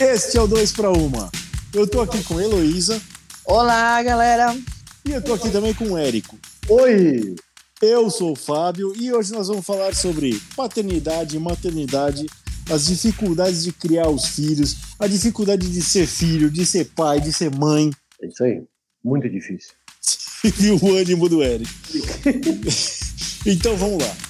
Este é o 2 para uma. Eu tô aqui com Heloísa. Olá, galera. E eu tô aqui também com o Érico. Oi! Eu sou o Fábio e hoje nós vamos falar sobre paternidade e maternidade, as dificuldades de criar os filhos, a dificuldade de ser filho, de ser pai, de ser mãe. É isso aí. Muito difícil. e o ânimo do Érico. então vamos lá.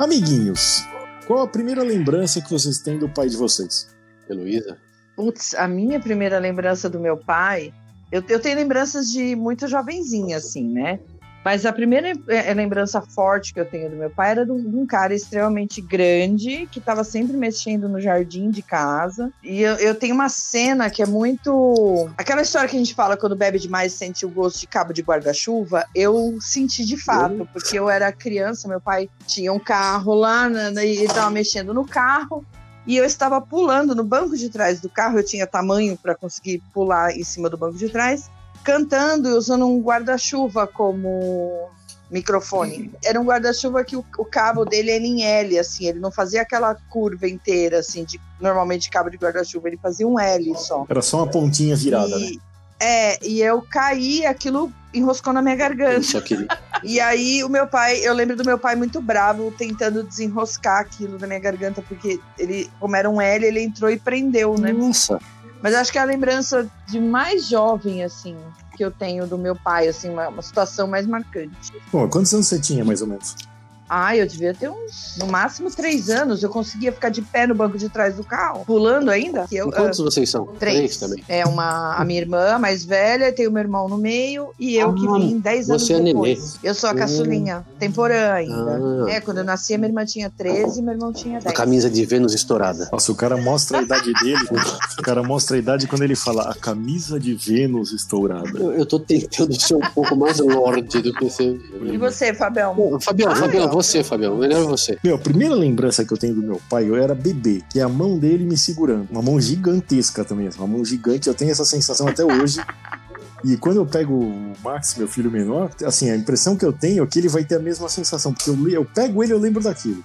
Amiguinhos, qual a primeira lembrança que vocês têm do pai de vocês? Heloísa? Putz, a minha primeira lembrança do meu pai, eu, eu tenho lembranças de muito jovenzinha, assim, né? Mas a primeira é, lembrança forte que eu tenho do meu pai era de um, cara extremamente grande que estava sempre mexendo no jardim de casa. E eu, eu, tenho uma cena que é muito. Aquela história que a gente fala quando bebe demais sente o gosto de cabo de guarda-chuva. Eu senti de fato, porque eu era criança, meu pai tinha um carro lá né, e ele estava mexendo no carro e eu estava pulando no banco de trás do carro, eu tinha tamanho para conseguir pular em cima do banco de trás, cantando e usando um guarda-chuva como microfone. Era um guarda-chuva que o, o, cabo dele era em L, assim, ele não fazia aquela curva inteira, assim, de normalmente cabo de guarda-chuva, ele fazia um L só. Era só uma pontinha virada, e, né? É, e eu caí, aquilo enroscou na minha garganta. Que... E aí o meu pai, eu lembro do meu pai muito bravo tentando desenroscar aquilo na minha garganta, porque ele, como era um L, ele entrou e prendeu, né? Nossa! Mas acho que é a lembrança de mais jovem, assim, que eu tenho do meu pai, assim, uma, uma situação mais marcante. Bom, quantos anos você tinha, mais ou menos? Ah, eu devia ter uns, no máximo, três anos. Eu conseguia ficar de pé no banco de trás do carro, pulando ainda. Que eu, quantos uh, vocês são? Três. três. também. É uma, a minha irmã mais velha, tem o meu irmão no meio e eu ah, que vim dez anos você depois. É nenê. Eu sou a caçulinha, hum. temporã ainda. Ah. É, quando eu nasci, minha irmã tinha 13 e meu irmão tinha 10. A camisa de Vênus estourada. Nossa, o cara mostra a idade dele. o cara mostra a idade quando ele fala a camisa de Vênus estourada. Eu, eu tô tentando ser um pouco mais lorde do que você. E você, Fabião? Fabião, ah, Fabião, você, Fabião. Melhor você. Meu, a primeira lembrança que eu tenho do meu pai, eu era bebê, que é a mão dele me segurando. Uma mão gigantesca também, uma mão gigante. Eu tenho essa sensação até hoje. E quando eu pego o Max, meu filho menor, assim, a impressão que eu tenho é que ele vai ter a mesma sensação, porque eu, eu pego ele eu lembro daquilo.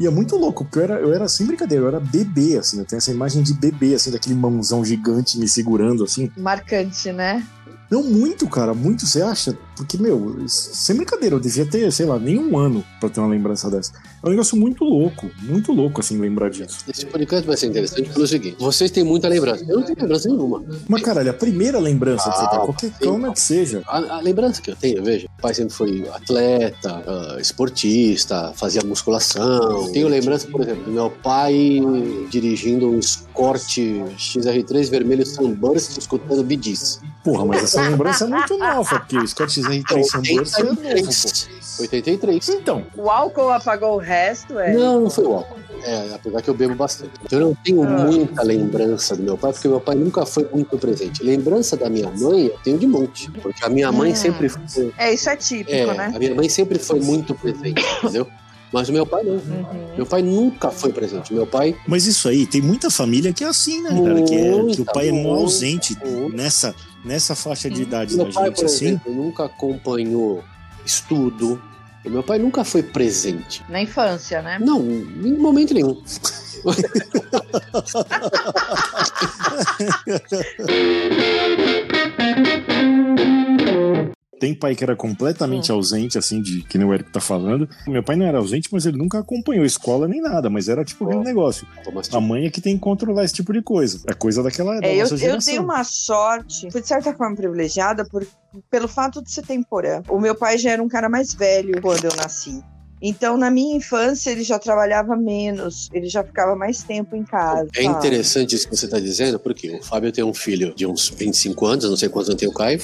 E é muito louco, porque eu era, eu era sem brincadeira, eu era bebê, assim, eu tenho essa imagem de bebê, assim, daquele mãozão gigante me segurando, assim. Marcante, né? Não, muito, cara, muito, você acha? Porque, meu, sem brincadeira, eu devia ter, sei lá, nem um ano pra ter uma lembrança dessa. É um negócio muito louco, muito louco, assim, lembrar disso. Esse podcast vai ser interessante pelo seguinte: vocês têm muita lembrança. Eu não tenho lembrança nenhuma. Mas, caralho, a primeira lembrança ah, que você tem, ah, qualquer calma é que seja. A, a, lembrança que eu tenho, veja, o pai sempre foi atleta, uh, esportista, fazia musculação. Eu tenho lembrança, por exemplo, do meu pai dirigindo um Escort XR3 vermelho Sunburst escutando Bidis. Porra, mas essa lembrança é muito nova, porque o Escort XR né? 83 são duas. 83. Então. O álcool apagou o resto, é? Não, não foi o álcool. É, apesar que eu bebo bastante. Então, eu não tenho ah. muita lembrança do meu pai, porque meu pai nunca foi muito presente. Lembrança da minha mãe eu tenho de monte, porque a minha mãe hum. sempre foi. É, isso é típico, é, né? A minha mãe sempre foi muito presente, entendeu? Mas o meu pai não. Uhum. Meu pai nunca foi presente. Meu pai. Mas isso aí, tem muita família que é assim, né, cara? Que, é, que o pai é não ausente nessa, nessa faixa de idade meu da pai, gente, por assim. Exemplo, nunca acompanhou estudo. O meu pai nunca foi presente. Na infância, né? Não, em momento nenhum. Tem pai que era completamente hum. ausente, assim, de que nem o Eric tá falando. Meu pai não era ausente, mas ele nunca acompanhou escola nem nada, mas era tipo aquele negócio. A mãe é que tem que controlar esse tipo de coisa. É coisa daquela é, da eu, eu tenho uma sorte, fui de certa forma privilegiada por, pelo fato de ser temporã. O meu pai já era um cara mais velho quando eu nasci. Então, na minha infância, ele já trabalhava menos, ele já ficava mais tempo em casa. É interessante isso que você está dizendo, porque o Fábio tem um filho de uns 25 anos, não sei quantos anos tem o Caio.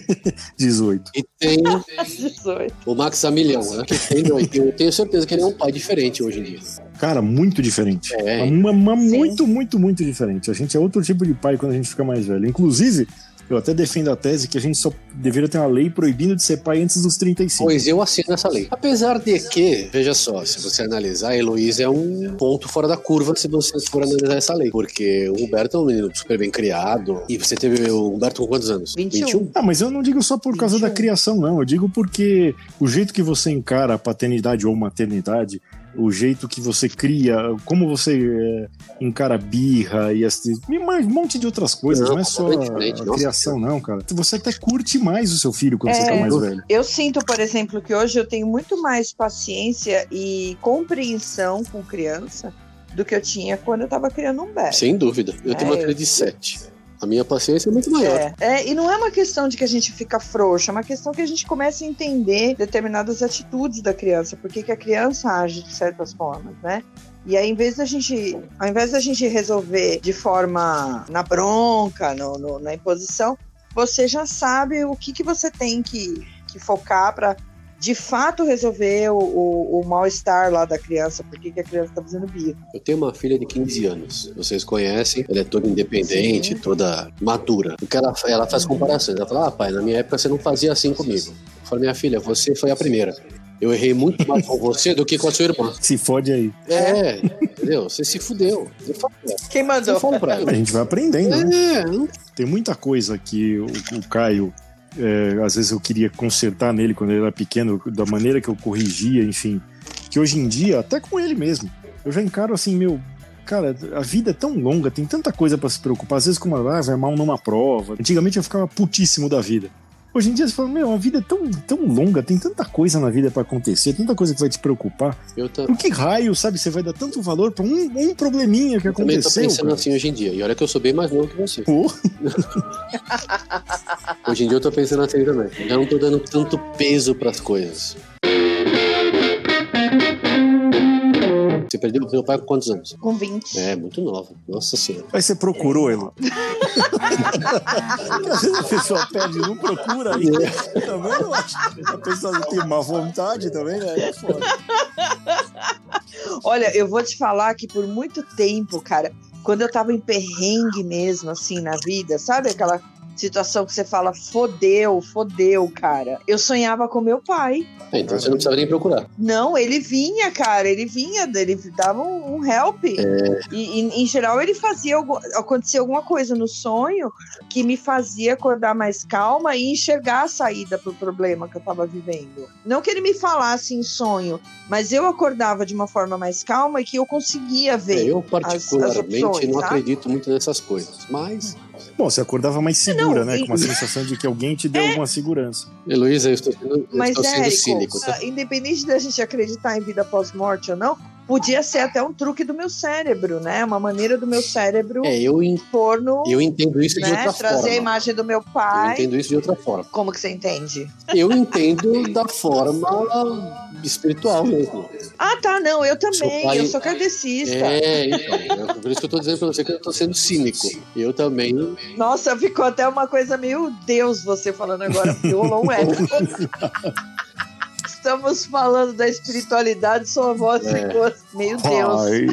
18. E tem 18. o Max Amilhão, né? Que tem, eu tenho certeza que ele é um pai diferente hoje em dia. Cara, muito diferente. É. Uma, uma muito, muito, muito diferente. A gente é outro tipo de pai quando a gente fica mais velho. Inclusive, Eu até defendo a tese que a gente só deveria ter uma lei proibindo de ser pai antes dos 35. Pois eu assino essa lei. Apesar de que, veja só, se você analisar, a Heloísa é um ponto fora da curva se você for analisar essa lei. Porque o Humberto é um menino super bem criado. E você teve o Humberto com quantos anos? 21. Ah, mas eu não digo só por causa 21. da criação, não. Eu digo porque o jeito que você encara a paternidade ou maternidade, o jeito que você cria, como você é, encara a birra e, as, e mais um monte de outras coisas. Não, Não, é só a, a criação, não, cara. Você até curte mais o seu filho quando você É. tá mais velho. Eu sinto, por exemplo, que hoje eu tenho muito mais paciência e compreensão com criança do que eu tinha quando eu estava criando um bebê. Sem dúvida. Eu tenho É, uma filha de 7. A minha paciência é muito maior. É, é, e não é uma questão de que a gente fica frouxo, é uma questão que a gente começa a entender determinadas atitudes da criança, por que que a criança age de certas formas, né? E aí, em vez da gente, ao invés da gente resolver de forma na bronca, no, no- na imposição, você já sabe o que, que você tem que, que focar para de fato resolver o, o- o mal-estar lá da criança, por que que a criança está fazendo birra. Eu tenho uma filha de 15 anos. Vocês conhecem. Ela é toda independente, Sim. toda madura. O que ela, ela faz comparações. Ela fala: Ah, pai, na minha época você não fazia assim comigo. Eu falo: Minha filha, você foi a primeira. Eu errei muito mais com você do que com a sua irmã. Se fode aí. É, entendeu? Você se fudeu. Quem mandou? pra A gente vai aprendendo, né? É, não Tem muita coisa que o, o Caio, é, às vezes eu queria consertar nele quando ele era pequeno, da maneira que eu corrigia, enfim. Que hoje em dia, até com ele mesmo, eu já encaro assim, meu. Cara, a vida é tão longa, tem tanta coisa pra se preocupar. Às vezes, como ah, vai mal numa prova. Antigamente eu ficava putíssimo da vida. Hoje em dia você fala, meu, a vida é tão, tão longa, tem tanta coisa na vida pra acontecer, tanta coisa que vai te preocupar. eu ta- Por que raio, sabe, você vai dar tanto valor pra um, um probleminha que eu também tô aconteceu? pensando cara? assim hoje em dia. E olha que eu sou bem mais novo que você. Pô, Hoje em dia eu tô pensando assim também. Eu não tô dando tanto peso pras coisas. Você perdeu meu pai com quantos anos? Com 20. É, muito nova. Nossa senhora. Aí você procurou, Elo? Às vezes a pessoa pede e não procura aí. Também eu acho. A pessoa tem má vontade também, né? É foda. Olha, eu vou te falar que por muito tempo, cara, quando eu tava em perrengue mesmo, assim, na vida, sabe aquela situação que você fala, fodeu, fodeu, cara. Eu sonhava com meu pai. É, então você não precisava nem procurar. Não, ele vinha, cara, ele vinha, ele dava um, help. É. E, e, em geral ele fazia acontecia alguma coisa no sonho que me fazia acordar mais calma e enxergar a saída pro problema que eu tava vivendo. Não que ele me falasse em sonho, mas eu acordava de uma forma mais calma e que eu conseguia É, ver. eu as particularmente opções, não tá? acredito muito nessas coisas. Mas, Bom, você acordava mais segura, Não, né? e- Com uma sensação de que alguém te deu alguma segurança. Heloísa, eu estou sendo, eu Mas, estou sendo Érico, cínico. Tá? ah, independente da gente acreditar em vida pós-morte ou não, podia ser até um truque do meu cérebro, né? Uma maneira do meu cérebro É, eu, en- pôr no. eu entendo isso de né? outra Trazer a forma. imagem do meu Eu pai. entendo isso de outra forma. Como que você entende? Eu entendo da forma espiritual mesmo. Ah, tá, não, eu também. Pai- Eu sou kardecista. É, então. é por isso que eu tô dizendo pra você que eu tô sendo cínico. Eu também. Nossa, ficou até uma coisa meio Deus você falando agora, violão um épico. Estamos falando da espiritualidade, sua voz É. ficou meio Deus. Ai,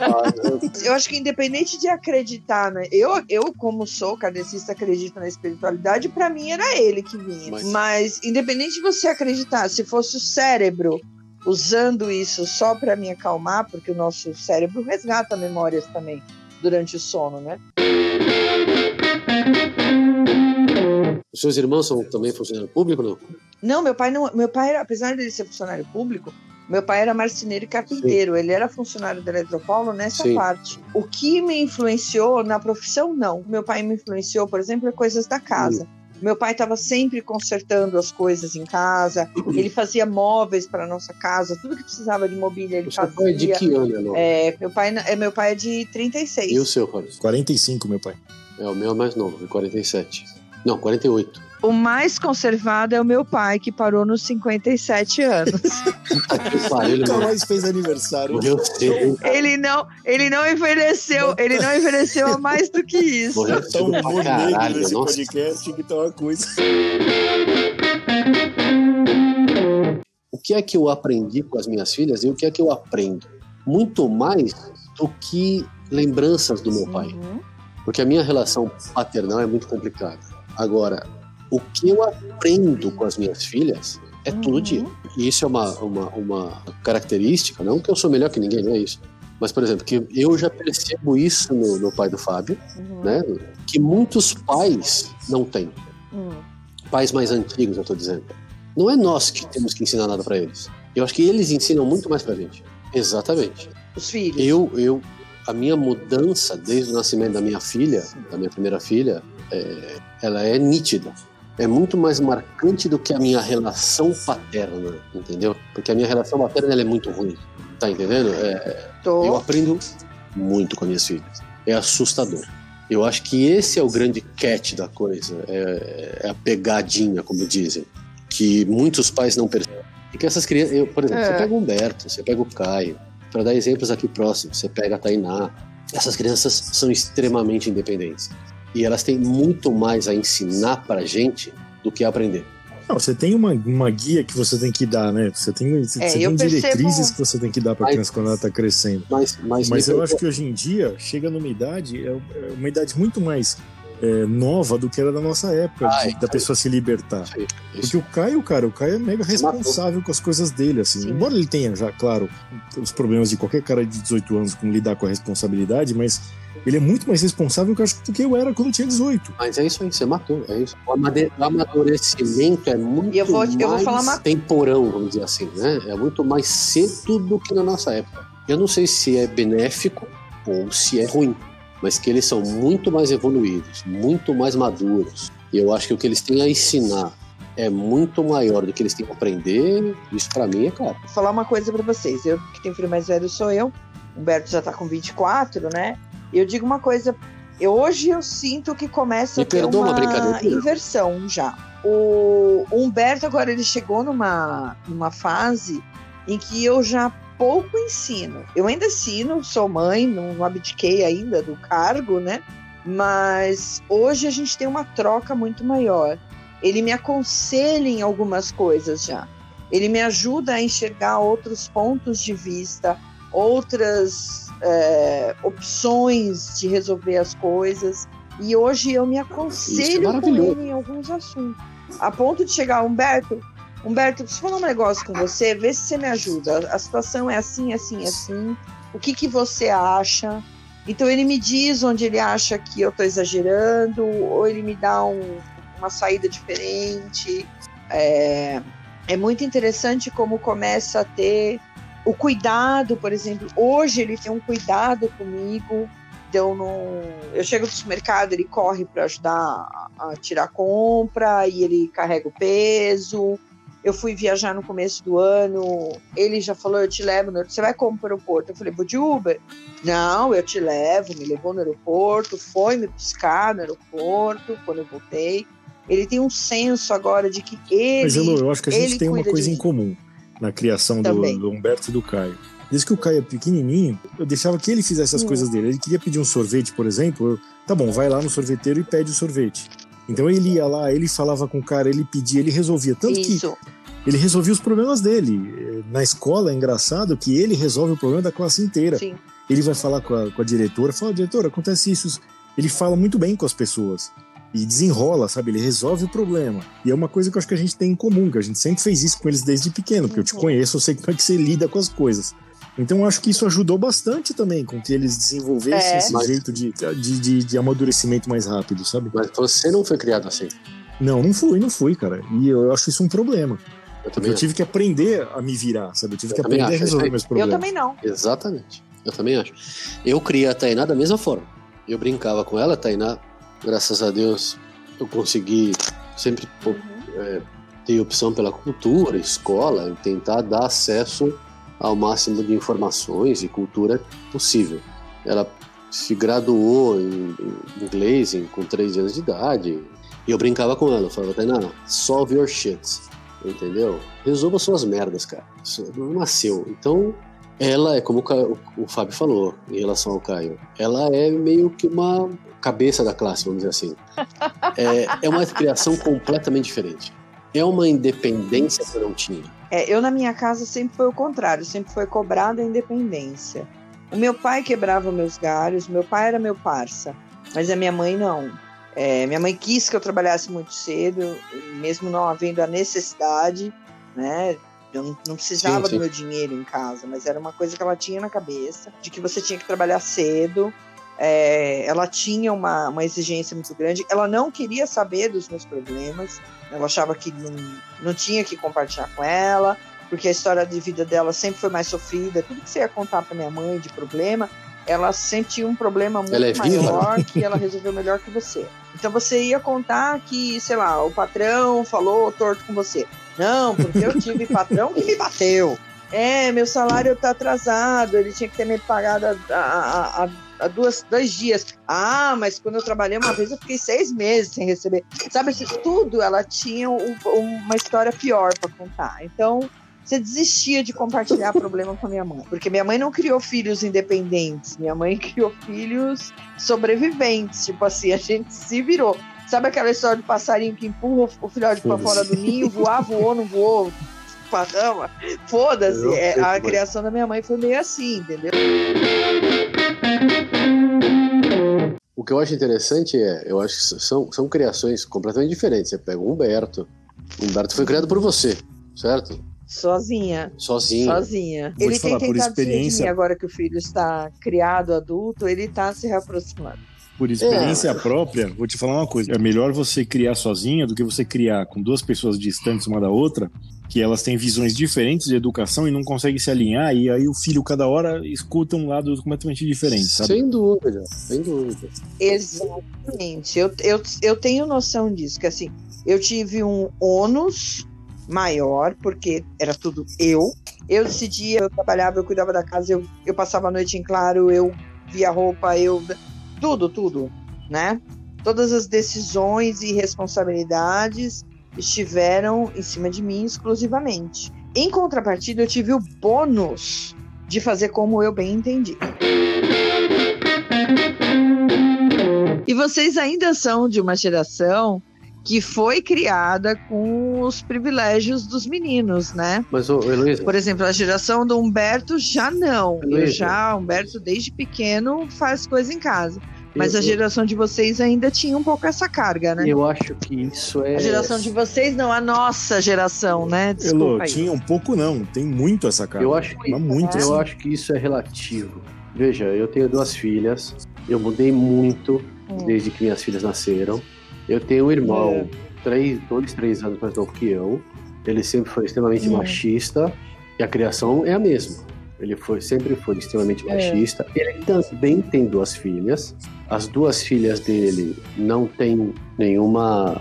ah, Eu acho que independente de acreditar, né? Eu, eu como sou kardecista, acredito na espiritualidade, pra mim era ele que vinha. Mas- Mas... independente de você acreditar, se fosse o cérebro usando isso só pra me acalmar, porque o nosso cérebro resgata memórias também durante o sono, né? Os seus irmãos são também funcionários públicos, não? Não, meu pai não. Meu pai, era, apesar dele ser funcionário público, meu pai era marceneiro e carpinteiro. Ele era funcionário da Eletropaulo nessa Sim. parte. O que me influenciou na profissão, não. Meu pai me influenciou, por exemplo, em coisas da casa. Meu pai estava sempre consertando as coisas em casa. Ele fazia móveis para nossa casa, tudo que precisava de mobília ele O seu pai é de fazia. que ano, não? É, meu pai é meu pai é de 36. E o seu, Fábio? 45, meu pai. É, o meu é mais novo, de 47. Não, 48. O mais conservado é o meu pai, que parou nos 57 anos. Puta que pariu, ele Nunca mais fez aniversário. morreu cedo? Ele não, ele não envelheceu, ele não envelheceu a mais do que isso. Morreu negro caralho, nesse nossa. podcast que tá uma coisa. O que é que eu aprendi com as minhas filhas e o que é que eu aprendo? Muito mais do que lembranças do meu pai. Uhum. Porque a minha relação paternal é muito complicada. Agora, o que eu aprendo com as minhas filhas é Uhum. todo dia. E isso é uma, uma, uma característica, não que eu sou melhor que ninguém, não é isso. Mas, por exemplo, que eu já percebo isso no, no pai do Fábio, Uhum. né? Que muitos pais não têm. Hum. Pais mais antigos, eu estou dizendo. Não é nós que temos que ensinar nada para eles. Eu acho que eles ensinam muito mais pra gente. Exatamente. Os filhos. Eu, eu, a minha mudança desde o nascimento da minha filha, da minha primeira filha, é, ela é nítida. É muito mais marcante do que a minha relação paterna, entendeu? Porque a minha relação paterna é muito ruim, tá entendendo? É, eu aprendo muito com minhas filhas. É assustador. Eu acho que esse é o grande catch da coisa, é, é a pegadinha, como dizem, que muitos pais não percebem. E que essas crianças, eu, por exemplo, É. você pega o Humberto, você pega o Caio, para dar exemplos aqui próximos, você pega a Tainá. Essas crianças são extremamente independentes. E elas têm muito mais a ensinar pra gente do que a aprender. Não, você tem uma, uma guia que você tem que dar, né? Você tem, você É, tem eu percebo- diretrizes que você tem que dar para a criança quando ela está crescendo. Mas, mas, Mas eu acho que hoje em dia chega numa idade, é é uma idade muito mais é, nova do que era da nossa época, Ah, de- isso da pessoa se libertar. Isso aí, isso. Porque o Caio, cara, o Caio é mega responsável com as coisas dele, assim. Sim. Embora ele tenha já, claro, os problemas de qualquer cara de 18 anos com lidar com a responsabilidade, mas ele é muito mais responsável que eu acho do que eu era quando eu tinha 18. Mas é isso aí, você matou, é isso. O amadurecimento é muito eu vou- eu vou mais falar uma- temporão, vamos dizer assim, né? É muito mais cedo do que na nossa época. Eu não sei se é benéfico ou se é ruim, mas que eles são muito mais evoluídos, muito mais maduros. E eu acho que o que eles têm a ensinar é muito maior do que eles têm a aprender. Isso pra mim é claro. Vou falar uma coisa pra vocês. Eu, que tenho filho mais velho, sou eu. O Humberto já tá com 24, né? Eu digo uma coisa. Eu, hoje eu sinto que começa Me a ter uma uma inversão já. O, o Humberto agora ele chegou numa, numa fase em que eu já pouco ensino. Eu ainda ensino, sou mãe, não abdiquei ainda do cargo, né? Mas hoje a gente tem uma troca muito maior. Ele me aconselha em algumas coisas já. Ele me ajuda a enxergar outros pontos de vista, outras é, opções de resolver as coisas. E hoje eu me aconselho com maravilhoso. ele em alguns assuntos. A ponto de chegar, Humberto, Humberto, preciso falar um negócio com você, vê se você me ajuda. A situação é assim, assim, assim. O que, que você acha? Então ele me diz onde ele acha que eu estou exagerando, ou ele me dá um- uma saída diferente. É, é muito interessante como começa a ter o cuidado, por exemplo. Hoje ele tem um cuidado comigo. Então, eu chego no supermercado, ele corre para ajudar a tirar a compra e ele carrega o peso. Eu fui viajar no começo do ano, ele já falou: Eu te levo, no, você vai como para o aeroporto? Eu falei: Vou de Uber. Não, eu te levo, me levou no aeroporto, foi me buscar no aeroporto quando eu voltei. Ele tem um senso agora de que ele. Mas, Elô, eu acho que a gente tem uma coisa em comum na criação do, do Humberto e do Caio. Desde que o Caio é pequenininho, eu deixava que ele fizesse as Hum. coisas dele. Ele queria pedir um sorvete, por exemplo. eu, tá bom, vai lá no sorveteiro e pede o sorvete. Então ele ia lá, ele falava com o cara, ele pedia, ele resolvia. Tanto que Isso. ele resolvia os problemas dele. Eh, Na escola é engraçado que ele resolve o problema da classe inteira. Sim. Ele vai falar com a, com a diretora, fala, diretora, acontece isso. Ele fala muito bem com as pessoas. E desenrola, sabe? Ele resolve o problema. E é uma coisa que eu acho que a gente tem em comum, que a gente sempre fez isso com eles desde pequeno, porque eu te Uhum. conheço, eu sei como é que você lida com as coisas. Então eu acho que isso ajudou bastante também com que eles desenvolvessem É. esse Mas- jeito de, de, de, de amadurecimento mais rápido, sabe? Mas você não foi criado assim. Não, não fui, não fui, cara. E eu acho isso um problema. Eu também eu tive que aprender a me virar, sabe? Eu tive Eu que aprender a acho, resolver isso meus Eu problemas. também não. Exatamente. Eu também acho. Eu criei a Tainá da mesma forma. Eu brincava com ela, a Tainá, graças a Deus, eu consegui sempre Uhum. ter opção pela cultura, escola, e tentar dar acesso ao máximo de informações e cultura possível. Ela se graduou em, inglês em- com 3 anos de idade. E eu brincava com ela, eu falava, Tainá, solve your shit. Entendeu? Resolva suas merdas, cara. Isso não nasceu. Então, ela é como o, Ca- o- o Fábio falou em relação ao Caio. Ela é meio que uma cabeça da classe, vamos dizer assim. É, é uma criação completamente diferente. É uma independência que eu não tinha. É, eu na minha casa sempre foi o contrário, sempre foi cobrada a independência. O meu pai quebrava meus galhos, meu pai era meu parça, mas a minha mãe não. É, minha mãe quis que eu trabalhasse muito cedo, mesmo não havendo a necessidade, né? Eu não, não precisava sim, sim. do meu dinheiro em casa, mas era uma coisa que ela tinha na cabeça, de que você tinha que trabalhar cedo. É, ela tinha uma, uma exigência muito grande. Ela não queria saber dos meus problemas. Ela achava que não, não tinha que compartilhar com ela, porque a história de vida dela sempre foi mais sofrida. Tudo que você ia contar para minha mãe de problema, ela sentia um problema muito é maior que ela resolveu melhor que você. Então você ia contar que, sei lá, o patrão falou torto com você. Não, porque eu tive patrão que me bateu. É, meu salário tá atrasado, ele tinha que ter me pagado há, há, há duas, dois dias. Ah, mas quando eu trabalhei uma vez eu fiquei seis meses sem receber. Sabe, tudo ela tinha um, uma história pior para contar. Então, você desistia de compartilhar problema com a minha mãe. Porque minha mãe não criou filhos independentes, minha mãe criou filhos sobreviventes. Tipo assim, a gente se virou. Sabe aquela história do passarinho que empurra o filhote para fora do ninho, voar, voou, não voou? Parama. Foda-se. É, a criação da minha mãe foi meio assim, entendeu? O que eu acho interessante é, eu acho que são, são criações completamente diferentes. Você pega o Humberto. O Humberto foi criado por você, certo? Sozinha. Sozinha. Sozinha. Vou ele tem tentado experiência... agora que o filho está criado, adulto, ele está se reaproximando. Por experiência é. própria, vou te falar uma coisa: é melhor você criar sozinha do que você criar com duas pessoas distantes uma da outra, que elas têm visões diferentes de educação e não conseguem se alinhar, e aí o filho, cada hora, escuta um lado completamente diferente, sabe? Sem dúvida, sem dúvida. Exatamente. Eu, eu, eu tenho noção disso, que assim, eu tive um ônus maior, porque era tudo eu. Eu decidia, eu trabalhava, eu cuidava da casa, eu, eu passava a noite em claro, eu via roupa, eu. Tudo, tudo, né? Todas as decisões e responsabilidades estiveram em cima de mim exclusivamente. Em contrapartida, eu tive o bônus de fazer como eu bem entendi. E vocês ainda são de uma geração que foi criada com os privilégios dos meninos, né? Mas, ô, Heloísa... Por exemplo, a geração do Humberto já não. Heloísa. Eu já, Humberto, desde pequeno, faz coisa em casa. Mas eu, a geração de vocês ainda tinha um pouco essa carga, né? Eu acho que isso é. A geração de vocês, não, a nossa geração, né? Desculpa Elô, tinha um pouco, não. Tem muito essa carga. Eu acho que, muito, eu acho que isso é relativo. Veja, eu tenho duas filhas. Eu mudei muito hum. desde que minhas filhas nasceram. Eu tenho um irmão, é. três, dois, três anos mais novo que eu. Ele sempre foi extremamente hum. machista e a criação é a mesma. Ele foi, sempre foi extremamente é. machista. Ele também tem duas filhas. As duas filhas dele não têm nenhuma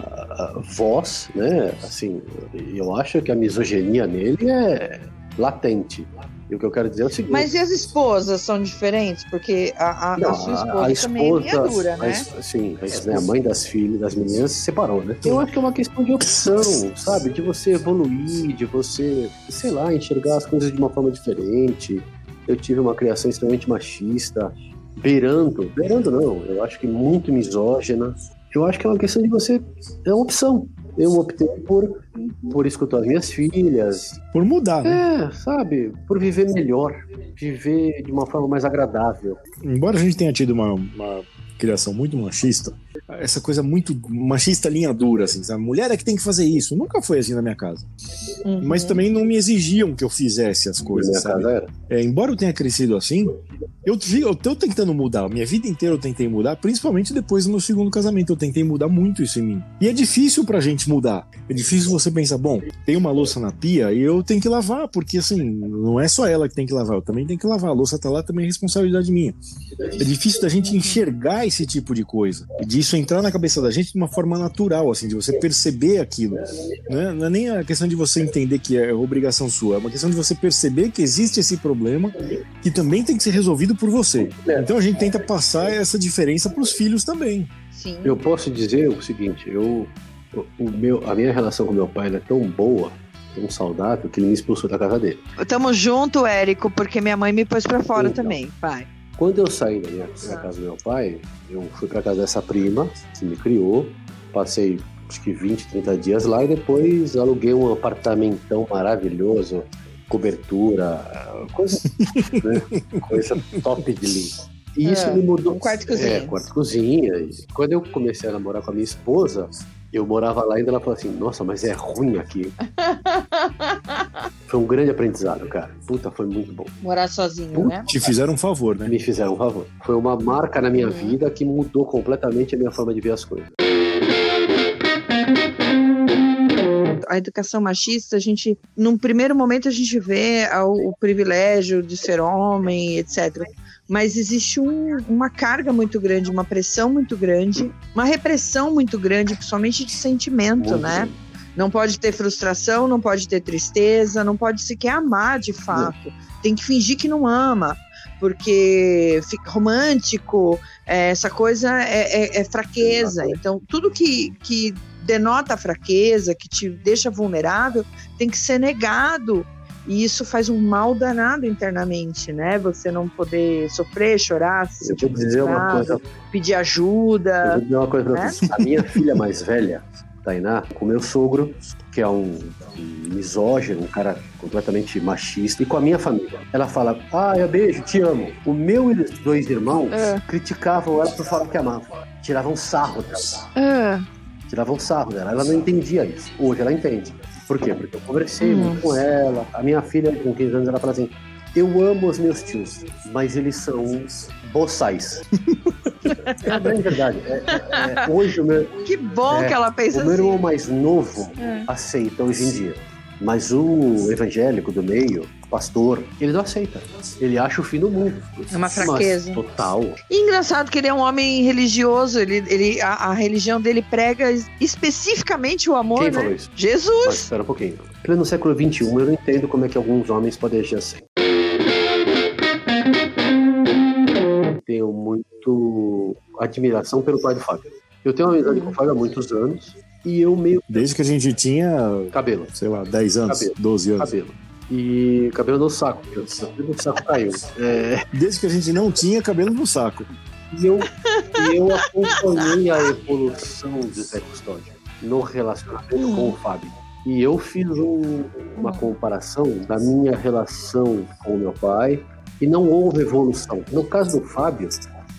uh, voz, né? Assim, eu acho que a misoginia nele é latente. E o que eu quero dizer é o seguinte. Mas e as esposas são diferentes? Porque a, a, Não, a sua esposa, a esposa também é linha dura, né? A, sim, a, a mãe das filhas, das meninas, se separou, né? Eu acho que é uma questão de opção, sabe? De você evoluir, de você, sei lá, enxergar as coisas de uma forma diferente. Eu tive uma criação extremamente machista, beirando, beirando não, eu acho que muito misógina. Eu acho que é uma questão de você, é uma opção eu optei por, por escutar as minhas filhas. Por mudar, né? É, sabe? Por viver melhor. Viver de uma forma mais agradável. Embora a gente tenha tido uma, uma criação muito machista, essa coisa muito machista linha dura, assim, sabe? Mulher é que tem que fazer isso. Nunca foi assim na minha casa. Uhum. Mas também não me exigiam que eu fizesse as coisas, sabe? É, embora eu tenha crescido assim, eu, eu tô tentando mudar. Minha vida inteira eu tentei mudar, principalmente depois do meu segundo casamento. Eu tentei mudar muito isso em mim. E é difícil pra gente mudar. É difícil você pensar, bom, tem uma louça na pia e eu tenho que lavar, porque assim, não é só ela que tem que lavar, eu também tenho que lavar. A louça tá lá, também é responsabilidade minha. É difícil da gente enxergar esse tipo de coisa. E disso entrar na cabeça da gente de uma forma natural, assim, de você perceber aquilo. Não é, não é nem a questão de você entender que é obrigação sua, é uma questão de você perceber que existe esse problema que também tem que ser resolvido por você. Então a gente tenta passar essa diferença para os filhos também. Sim. Eu posso dizer o seguinte, eu o meu, a minha relação com meu pai é tão boa, tão saudável, que ele me expulsou da casa dele. Tamo junto, Érico, porque minha mãe me pôs para fora então, também, pai. Quando eu saí da, minha, da casa do meu pai, eu fui para casa dessa prima, que me criou, passei acho que 20, 30 dias lá e depois aluguei um apartamentão maravilhoso, cobertura, coisa, né? coisa top de linha. E isso É, me mudou. um quarto e cozinha. É, quarto e cozinha. E quando eu comecei a namorar com a minha esposa, eu morava lá e ela falou assim: Nossa, mas é ruim aqui. foi um grande aprendizado, cara. Puta, foi muito bom. Morar sozinho, né? Te fizeram um favor, né? Me fizeram um favor. Foi uma marca na minha Uhum. vida que mudou completamente a minha forma de ver as coisas. a educação machista, a gente, num primeiro momento, a gente vê o, privilégio de ser homem, etc. Mas existe um- uma carga muito grande, uma pressão muito grande, uma repressão muito grande, principalmente de sentimento, Muito né? Não pode ter frustração, não pode ter tristeza, não pode sequer amar de fato. Tem que fingir que não ama, porque fica romântico, é, essa coisa é, é- é fraqueza. Então, tudo que, que denota fraqueza, que te deixa vulnerável, tem que ser negado. E isso faz um mal danado internamente, né? Você não poder sofrer, chorar, se Eu sentir coisa pedir Eu ajuda. vou dizer uma coisa pra né? você. A minha filha mais velha, Tainá, com meu sogro, que é um um misógino, um cara completamente machista, e com a minha família. Ela fala, ah, eu beijo, te amo. O meu e os dois irmãos É. criticavam ela por falar que amava. Tiravam sarro dela. É, Tiravam sarro dela. Ela não entendia isso. Hoje ela entende. Por quê? Porque eu conversei muito com ela. A minha filha, com 15 anos, ela fala assim, eu amo os meus tios, mas eles são boçais. é a grande verdade. É- é- é- hoje o meu, que bom É, que ela pensa o meu irmão assim. mais novo É. aceita hoje em dia. Mas o evangélico do meio, pastor, ele não aceita. Ele acha o fim do mundo. É uma Mas, fraqueza. total. E engraçado que ele é um homem religioso, ele, ele, a, a religião dele prega es- especificamente o amor, Quem né? falou isso? Jesus! Mas espera um pouquinho. No século XXI, eu não entendo como é que alguns homens podem agir assim. Tenho muito admiração pelo pai do Fábio. Eu tenho uma amizade com o Fábio há muitos anos e eu meio Desde que a gente tinha, cabelo. sei lá, 10 anos, Cabelo. 12 anos. cabelo. E cabelo no saco. porque O saco caiu. É, Desde que a gente não tinha cabelo no saco. e, eu, eu acompanhei a evolução de Zé Custódio no relacionamento com o Fábio. E eu fiz um- uma comparação da minha relação com o meu pai e não houve evolução. No caso do Fábio,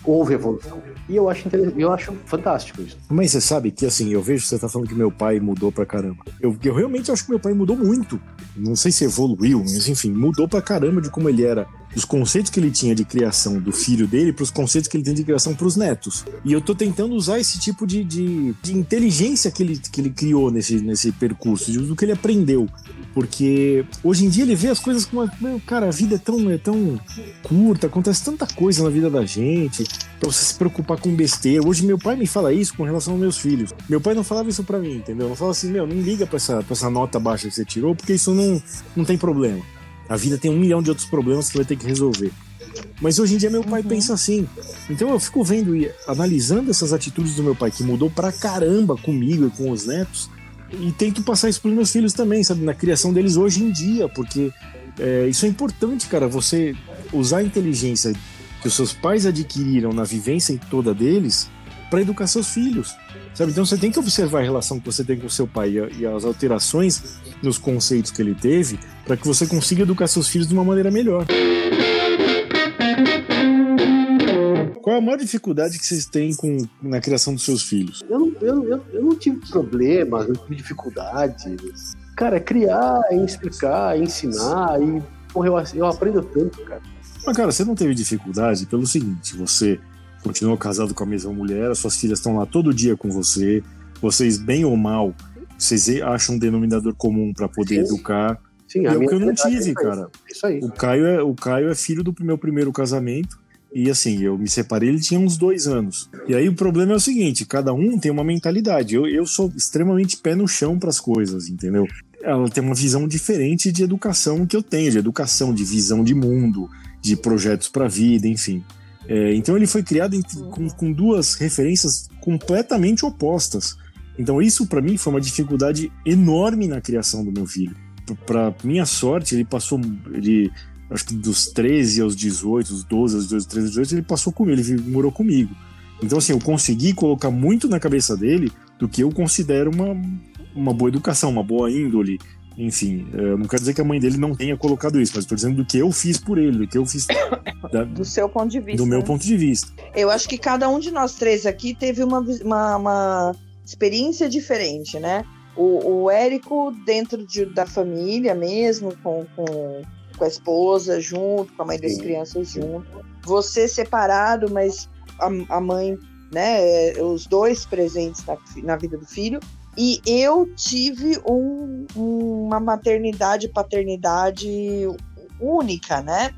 houve evolução. E eu acho, eu acho fantástico isso. Mas você sabe que, assim, eu vejo que você tá falando que meu pai mudou pra caramba. Eu, eu realmente acho que meu pai mudou muito. Não sei se evoluiu, mas enfim, mudou pra caramba de como ele era. Dos conceitos que ele tinha de criação do filho dele pros conceitos que ele tem de criação pros netos. E eu tô tentando usar esse tipo de, de, de inteligência que ele, que ele criou nesse, nesse percurso, do que ele aprendeu. Porque hoje em dia ele vê as coisas como. Meu, cara, a vida é tão, é tão curta, acontece tanta coisa na vida da gente pra você se preocupar com besteira. Hoje meu pai me fala isso com relação aos meus filhos. Meu pai não falava isso pra mim, entendeu? Não fala assim, meu, não liga pra essa, pra essa nota baixa que você tirou, porque isso não, não tem problema. A vida tem um milhão de outros problemas que vai ter que resolver. Mas hoje em dia meu pai Uhum. pensa assim. Então eu fico vendo e analisando essas atitudes do meu pai, que mudou pra caramba comigo e com os netos, e tento passar isso pros meus filhos também, sabe? Na criação deles hoje em dia, porque é, isso é importante, cara. Você usar a inteligência que os seus pais adquiriram na vivência toda deles para educar seus filhos. Sabe? Então você tem que observar a relação que você tem com seu pai e, as alterações nos conceitos que ele teve para que você consiga educar seus filhos de uma maneira melhor. Qual é a maior dificuldade que vocês têm com, na criação dos seus filhos? Eu não, eu, eu, eu não tive problemas, não tive dificuldade. Cara, criar, explicar, ensinar. E, porra, eu, eu aprendo tanto, cara. Mas, cara, você não teve dificuldade pelo seguinte: você continuou casado com a mesma mulher, as suas filhas estão lá todo dia com você, vocês, bem ou mal, vocês acham um denominador comum para poder Sim. educar. Sim, é o que eu não é tive, aí. cara. É Isso aí. O Caio é, o Caio é filho do meu primeiro casamento. E assim, eu me separei, ele tinha uns dois anos. E aí o problema é o seguinte: cada um tem uma mentalidade. Eu, eu sou extremamente pé no chão para as coisas, entendeu? Ela tem uma visão diferente de educação que eu tenho, de educação, de visão de mundo, de projetos para a vida, enfim. É, então ele foi criado com, com duas referências completamente opostas. Então isso para mim foi uma dificuldade enorme na criação do meu filho. Para minha sorte, ele passou, ele acho que dos 13 aos 18, dos 12 aos 18, 13 aos 18, ele passou comigo, ele morou comigo. Então assim, eu consegui colocar muito na cabeça dele do que eu considero uma, uma boa educação, uma boa índole, enfim, eu não quero dizer que a mãe dele não tenha colocado isso, mas estou dizendo do que eu fiz por ele, do que eu fiz da, do seu ponto de vista. Do meu né? ponto de vista. Eu acho que cada um de nós três aqui teve uma, uma, uma experiência diferente, né? O, o Érico dentro de, da família mesmo, com, com, com a esposa junto, com a mãe das crianças junto. Você separado, mas a, a mãe, né? Os dois presentes na, na vida do filho. E eu tive um, uma maternidade, paternidade única, né?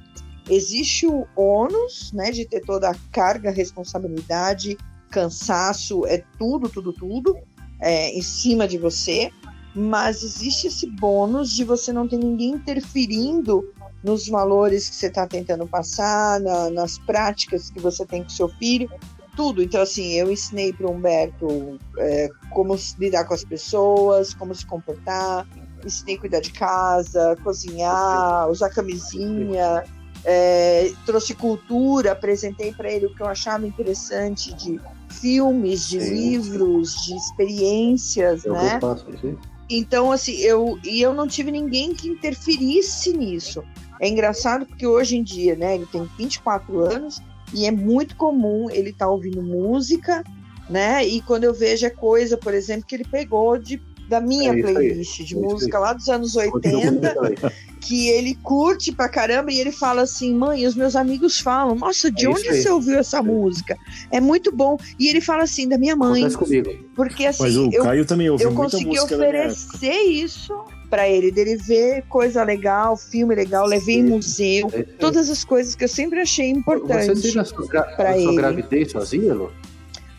Existe o ônus, né, de ter toda a carga, responsabilidade, cansaço, é tudo, tudo, tudo é, em cima de você, mas existe esse bônus de você não ter ninguém interferindo nos valores que você está tentando passar, na, nas práticas que você tem com seu filho tudo. Então, assim, eu ensinei para o Humberto é, como lidar com as pessoas, como se comportar, ensinei a cuidar de casa, cozinhar, usar camisinha, é, trouxe cultura, apresentei para ele o que eu achava interessante de filmes, de sim, livros, de experiências, eu né? Então, assim, eu e eu não tive ninguém que interferisse nisso. É engraçado porque hoje em dia, né, ele tem 24 anos, e é muito comum ele estar tá ouvindo música, né? E quando eu vejo é coisa, por exemplo, que ele pegou de, da minha é playlist de é música lá dos anos 80, que ele curte pra caramba e ele fala assim: mãe, os meus amigos falam, nossa, de é onde você ouviu essa música? É muito bom. E ele fala assim, da minha mãe. Porque assim, Mas o eu, Caio também ouviu eu consegui oferecer isso para ele, dele ver coisa legal, filme legal, levei em museu, é, é. todas as coisas que eu sempre achei importante. Você teve a sua, gra a sua gravidez sozinha, Lu?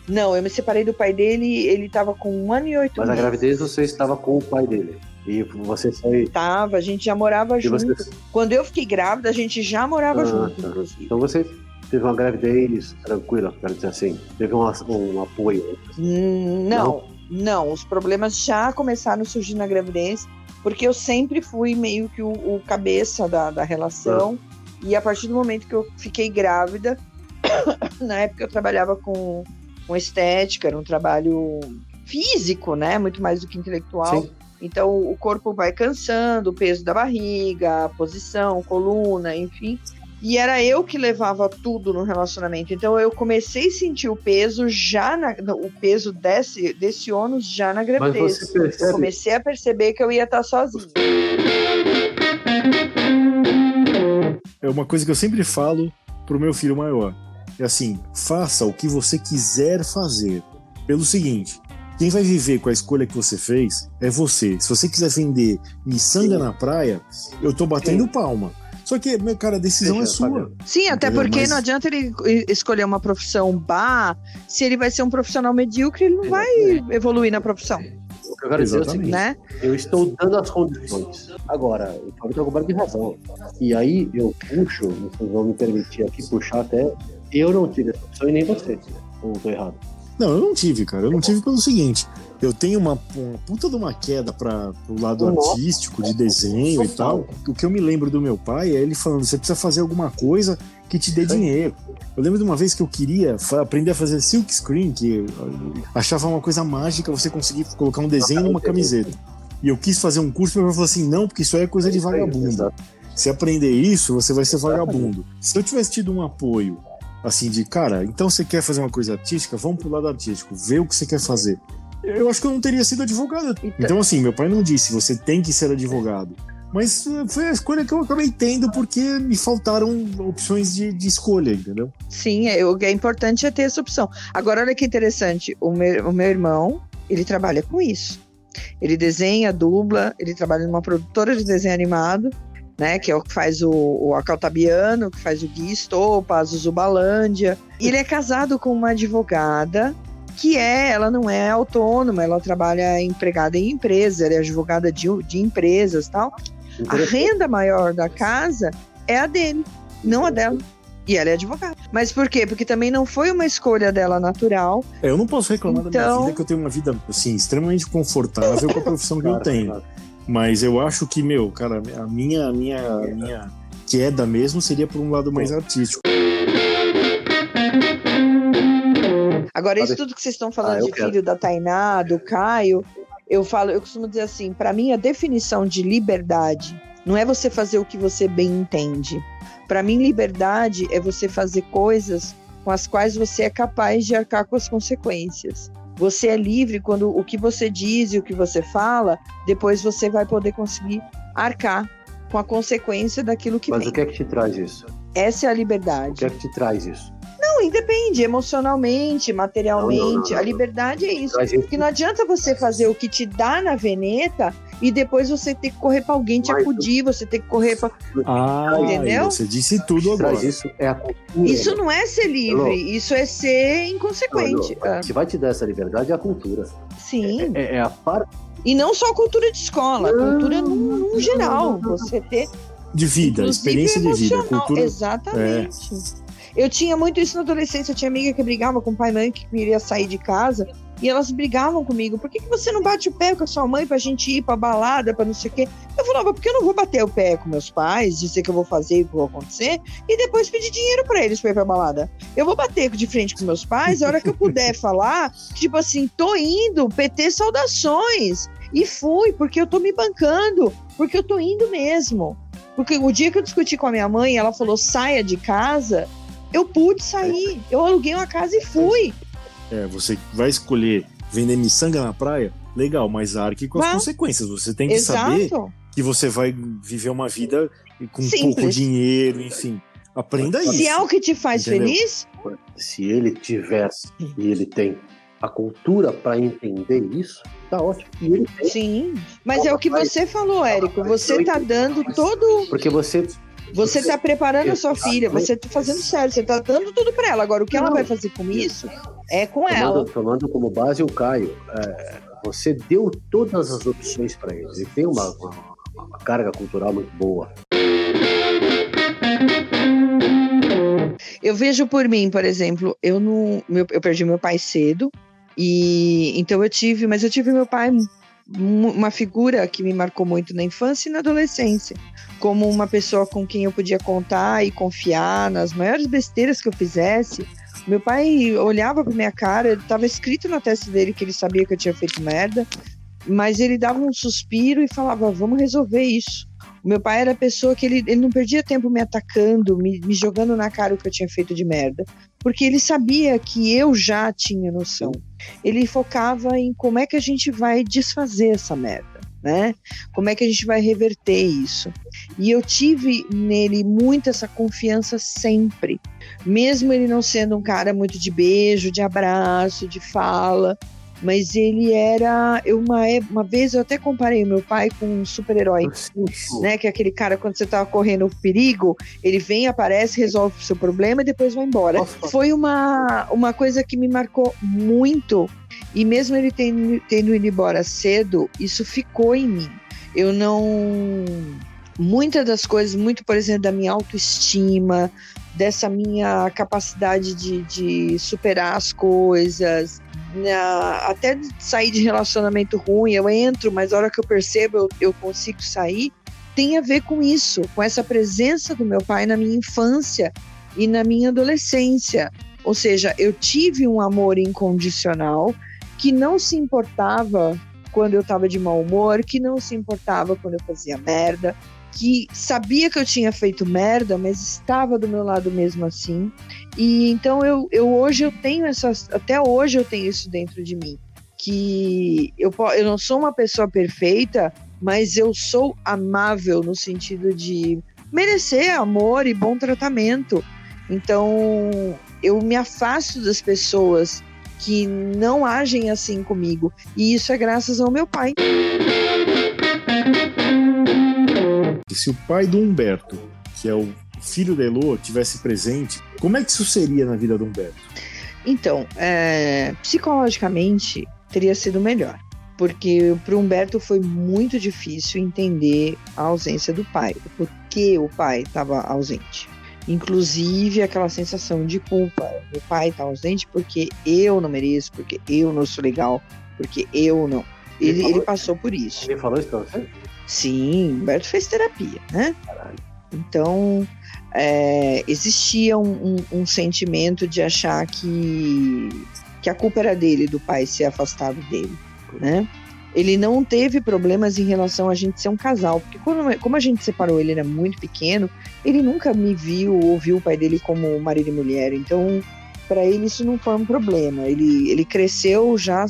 Não, eu me separei do pai dele, ele estava com um ano e oito Mas meses. a gravidez você estava com o pai dele? E você foi. Tava, a gente já morava e junto. Você... Quando eu fiquei grávida, a gente já morava ah, junto, tá. inclusive. Então você teve uma gravidez tranquila, quero dizer assim? Teve um, um apoio? Hum, não, não, não, Os problemas já começaram a surgir na gravidez porque eu sempre fui meio que o, o cabeça da, da relação. Ah. E a partir do momento que eu fiquei grávida, na época eu trabalhava com, com estética, era um trabalho físico, né? Muito mais do que intelectual. Sim. Então o corpo vai cansando, o peso da barriga, a posição, coluna, enfim. E era eu que levava tudo no relacionamento. Então eu comecei a sentir o peso já na, o peso desse, desse ônus já na gravidez. Eu comecei a perceber que eu ia estar sozinha. É uma coisa que eu sempre falo pro meu filho maior. É assim, faça o que você quiser fazer. Pelo seguinte, quem vai viver com a escolha que você fez é você. Se você quiser vender miçanga na praia, eu tô batendo Sim. palma. Só que, meu cara, a decisão Deixa, é sua. Sim, até porque Mas... não adianta ele escolher uma profissão bar se ele vai ser um profissional medíocre, ele não vai evoluir na profissão. O que eu quero dizer é o seguinte, né? eu estou dando as condições. Agora, o Fábio está coberto de razão. E aí eu puxo, vocês vão me permitir aqui puxar até, eu não tive essa opção e nem você. Ou estou errado? Não, eu não tive, cara. Eu não tive pelo seguinte eu tenho uma, uma puta de uma queda para o lado artístico, de desenho e tal. O que eu me lembro do meu pai é ele falando: você precisa fazer alguma coisa que te dê dinheiro. Eu lembro de uma vez que eu queria aprender a fazer silk screen, que achava uma coisa mágica você conseguir colocar um desenho numa camiseta. E eu quis fazer um curso, mas eu falei assim: não, porque isso aí é coisa de vagabundo. Se aprender isso, você vai ser vagabundo. Se eu tivesse tido um apoio, assim, de cara, então você quer fazer uma coisa artística, vamos pro lado artístico, vê o que você quer fazer eu acho que eu não teria sido advogado. Então, então assim, meu pai não disse, você tem que ser advogado. Mas eh, foi a escolha que eu acabei tendo porque me faltaram opções de, de escolha, entendeu? Sim, é, o que é importante é ter essa opção. Agora, olha que interessante, o meu, o meu irmão, ele trabalha com isso. Ele desenha, dubla, ele trabalha numa produtora de desenho animado, né, que é o que faz o, o Acaltabiano, que faz o Gui Estopa, Zuzubalândia. E ele é casado com uma advogada que é, ela não é autônoma, ela trabalha empregada em empresa, ela é advogada de, de empresas tal. A renda maior da casa é a dele, não a dela. E ela é advogada. Mas por quê? Porque também não foi uma escolha dela natural. É, eu não posso reclamar então... da minha então vida, que eu tenho uma vida, assim, extremamente confortável com a profissão que eu tenho. Mas eu acho que, meu, cara, a minha, a minha, a minha queda mesmo seria por um lado mais artístico. Agora, isso tudo que vocês estão falando ah, de quero. filho da Tainá, do Caio, Eu falo, eu costumo dizer assim, para mim a definição de liberdade não é você fazer o que você bem entende. Para mim liberdade é você fazer coisas com as quais você é capaz de arcar com as consequências. Você é livre quando o que você diz e o que você fala, depois você vai poder conseguir arcar com a consequência daquilo que Mas vem. o que é que te traz isso? Essa é a O liberdade. que é que te traz isso? Não, independe, emocionalmente, materialmente. Não, não, não, a liberdade é isso. Porque não adianta você fazer o que te dá na veneta e depois você ter que correr pra alguém te acudir, você ter que correr pra. Ah, Entendeu? você disse tudo agora. isso é a cultura. Isso não é ser livre, Alô? isso é ser inconsequente. Não. Ah, O que vai te dar essa liberdade é a cultura. sim. É, é a parte. E não só a cultura de escola, a cultura num, num geral. Você ter. De vida, experiência de vida. Cultura. Exatamente. Eu tinha muito isso na adolescência. Eu tinha amiga que brigava com o pai e mãe que queria sair de casa. E elas brigavam comigo. Por que, que você não bate o pé com a sua mãe pra gente ir pra balada, pra não sei o quê? Eu falava, porque eu não vou bater o pé com meus pais, dizer que eu vou fazer e que vai acontecer, e depois pedir dinheiro pra eles pra ir pra balada. Eu vou bater de frente com meus pais a hora que eu puder falar, tipo assim, tô indo, PT saudações. E fui, porque eu tô me bancando, porque eu tô indo mesmo. Porque o dia que eu discuti com a minha mãe, ela falou saia de casa, eu pude sair. Eu aluguei uma casa e fui. É, você vai escolher vender miçanga na praia, legal, mas arque com as Vai. consequências. Você tem que saber Exato. que você vai viver uma vida com Simples. pouco dinheiro, enfim. Aprenda isso. Se é o que te faz Entendeu? feliz, Se ele tivesse e ele tem a cultura para entender isso, tá ótimo. E ele tem, sim. Mas é o que você falou, Érico. Você tá dando todo. porque você Você tá preparando a sua filha, você tá fazendo certo, você tá dando tudo pra ela. Agora, o que ela vai fazer com isso é com ela. tomando, tomando como base o Caio, é, você deu todas as opções para ele. Ele tem uma, uma- uma carga cultural muito boa. Eu vejo por mim, por exemplo, eu não, meu- eu perdi meu pai cedo e então eu tive, mas eu tive meu pai uma figura que me marcou muito na infância e na adolescência, como uma pessoa com quem eu podia contar e confiar nas maiores besteiras que eu fizesse. Meu pai olhava pra minha cara, estava escrito na testa dele que ele sabia que eu tinha feito merda, mas ele dava um suspiro e falava: "Vamos resolver isso". O meu pai era a pessoa que ele, ele não perdia tempo me atacando, me, me jogando na cara o que eu tinha feito de merda, porque ele sabia que eu já tinha noção. Ele focava em como é que a gente vai desfazer essa merda, né? Como é que a gente vai reverter isso. E eu tive nele muito essa confiança sempre, mesmo ele não sendo um cara muito de beijo, de abraço, de fala. Mas ele era. Eu, uma, é- uma vez eu até comparei meu pai com um super-herói né? Que é aquele cara, quando você tá correndo o perigo, ele vem, aparece, resolve o seu problema e depois vai embora. Falar? Foi uma, uma coisa que me marcou muito. E mesmo ele tendo, tendo ido embora cedo, isso ficou em mim. Eu não. Muitas das coisas, muito, por exemplo, da minha autoestima, dessa minha capacidade de, de superar as coisas, na- até sair de relacionamento ruim, eu entro, mas a hora que eu percebo, eu, eu consigo sair, tem a ver com isso, com essa presença do meu pai na minha infância e na minha adolescência. Ou seja, eu tive um amor incondicional que não se importava quando eu estava de mau humor, que não se importava quando eu fazia merda, que sabia que eu tinha feito merda, mas estava do meu lado mesmo assim. E então eu, eu hoje eu tenho essas, até hoje eu tenho isso dentro de mim, que eu, eu não sou uma pessoa perfeita, mas eu sou amável no sentido de merecer amor e bom tratamento. Então eu me afasto das pessoas que não agem assim comigo. E isso é graças ao meu pai. E se o pai do Humberto, que é o filho da Elô, tivesse presente, como é que isso seria na vida do Humberto? Então, é, psicologicamente teria sido melhor, porque para o Humberto foi muito difícil entender a ausência do pai, o porquê o pai estava ausente. Inclusive aquela sensação de culpa, o pai está ausente porque eu não mereço, porque eu não sou legal, porque eu não. Ele, ele passou por isso. Ele falou isso pra você? Sim, Humberto fez terapia, né? Então, é, existia um, um- um sentimento de achar que, que a culpa era dele, do pai ser afastado dele, né? ele não teve problemas em relação a gente ser um casal, porque quando, como a gente separou, ele era muito pequeno, ele nunca me viu ou viu o pai dele como marido e mulher, então para ele isso não foi um problema. Ele, ele cresceu já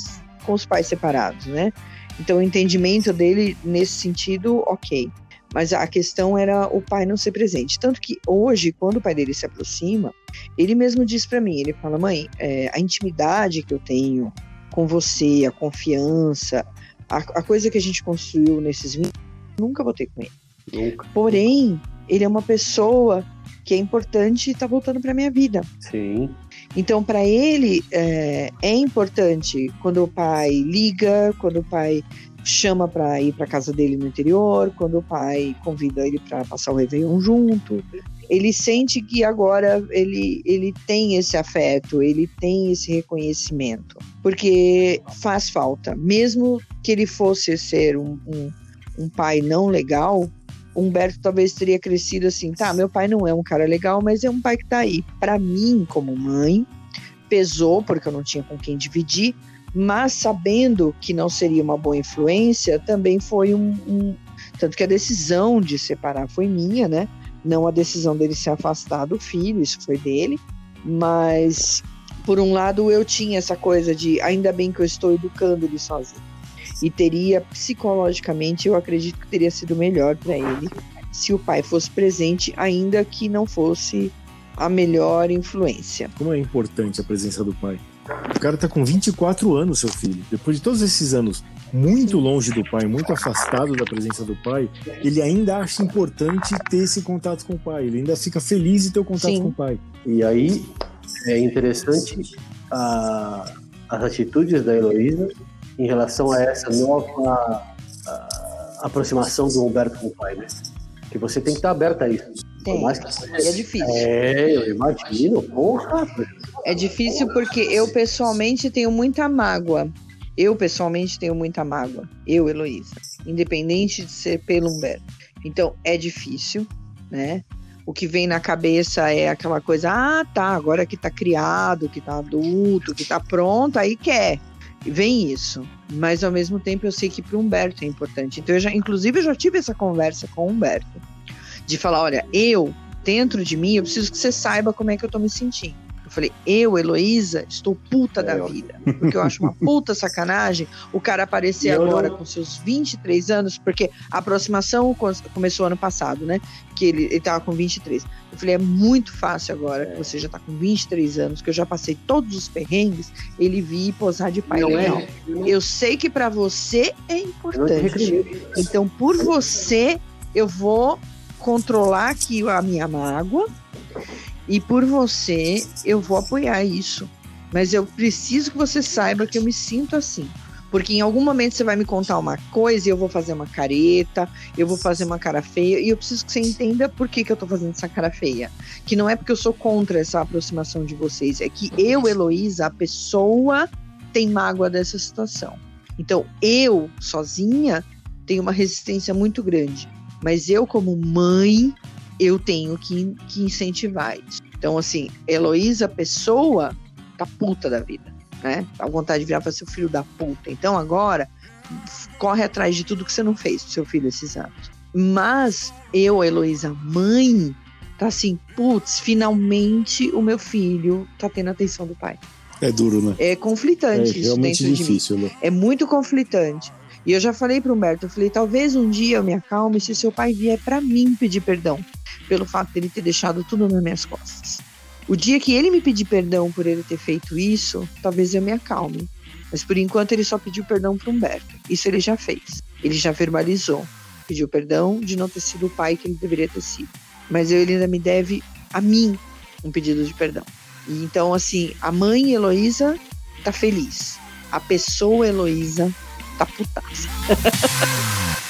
com os pais separados, né? Então o entendimento dele nesse sentido, ok. Mas a questão era o pai não ser presente. Tanto que hoje, quando o pai dele se aproxima, ele mesmo diz para mim: ele fala, mãe, é, a intimidade que eu tenho com você, a confiança, a, a coisa que a gente construiu nesses 20 nunca vou ter com ele. Nunca. Porém, ele é uma pessoa que é importante e está voltando para minha vida. Sim. Então, para ele, é, é, importante quando o pai liga, quando o pai chama para ir para casa dele no interior, quando o pai convida ele para passar o Réveillon junto. Ele sente que agora ele, ele tem esse afeto, ele tem esse reconhecimento, porque faz falta. Mesmo que ele fosse ser um, um, um pai não legal, Humberto talvez teria crescido assim, tá, meu pai não é um cara legal, mas é um pai que tá aí. Para mim, como mãe, pesou porque eu não tinha com quem dividir, mas sabendo que não seria uma boa influência, também foi um, um tanto que a decisão de separar foi minha, né? Não a decisão dele se afastar do filho, isso foi dele, mas por um lado eu tinha essa coisa de ainda bem que eu estou educando ele sozinho e teria psicologicamente, eu acredito que teria sido melhor para ele se o pai fosse presente, ainda que não fosse a melhor influência. Como é importante a presença do pai? O cara tá com 24 anos, seu filho. Depois de todos esses anos muito longe do pai, muito afastado da presença do pai, ele ainda acha importante ter esse contato com o pai. Ele ainda fica feliz de ter o contato Sim. com o pai. E aí é interessante a, as atitudes da Heloísa em relação a essa nova a, aproximação do Humberto com o pai, né? Que você tem que estar aberto a isso. Tem. Mais que... É difícil. É, eu imagino, porra. É difícil porque eu pessoalmente tenho muita mágoa. Eu pessoalmente tenho muita mágoa. Eu, Heloísa. Independente de ser pelo Humberto. Então é difícil, né? O que vem na cabeça é aquela coisa, ah, tá, agora que tá criado, que tá adulto, que tá pronto, aí quer vem isso. Mas ao mesmo tempo eu sei que para o Humberto é importante. Então eu já, inclusive, eu já tive essa conversa com o Humberto de falar, olha, eu dentro de mim, eu preciso que você saiba como é que eu tô me sentindo. Eu falei, eu, Heloísa, estou puta da é, vida. Porque eu acho uma puta sacanagem o cara aparecer agora com seus 23 anos, porque a aproximação começou ano passado, né? Que ele, ele tava com 23. Eu falei, é muito fácil agora, que você já tá com 23 anos, que eu já passei todos os perrengues, ele vir posar de pai legal. É. Eu sei que para você é importante. Então, por você, eu vou controlar aqui a minha mágoa e por você, eu vou apoiar isso. Mas eu preciso que você saiba que eu me sinto assim. Porque em algum momento você vai me contar uma coisa e eu vou fazer uma careta, eu vou fazer uma cara feia, e eu preciso que você entenda por que, que eu tô fazendo essa cara feia. Que não é porque eu sou contra essa aproximação de vocês, é que eu, Heloísa, a pessoa, tem mágoa dessa situação. Então, eu, sozinha, tenho uma resistência muito grande. Mas eu, como mãe, eu tenho que, que incentivar isso. Então, assim, Heloísa, pessoa, tá puta da vida, né? Tá com vontade de virar para seu filho da puta. Então, agora, corre atrás de tudo que você não fez pro seu filho esses anos. Mas eu, Heloísa, mãe, tá assim, putz, finalmente o meu filho tá tendo a atenção do pai. É duro, né? É conflitante é isso dentro difícil, de mim. Né? É muito conflitante. E eu já falei pro Humberto, eu falei, talvez um dia eu me acalme se seu pai vier para mim pedir perdão pelo fato dele ter deixado tudo nas minhas costas. O dia que ele me pedir perdão por ele ter feito isso, talvez eu me acalme. Mas por enquanto ele só pediu perdão para Humberto. Isso ele já fez. Ele já verbalizou. Pediu perdão de não ter sido o pai que ele deveria ter sido. Mas ele ainda me deve a mim um pedido de perdão. E então, assim, a mãe Heloísa tá feliz. A pessoa Heloísa tá putaça.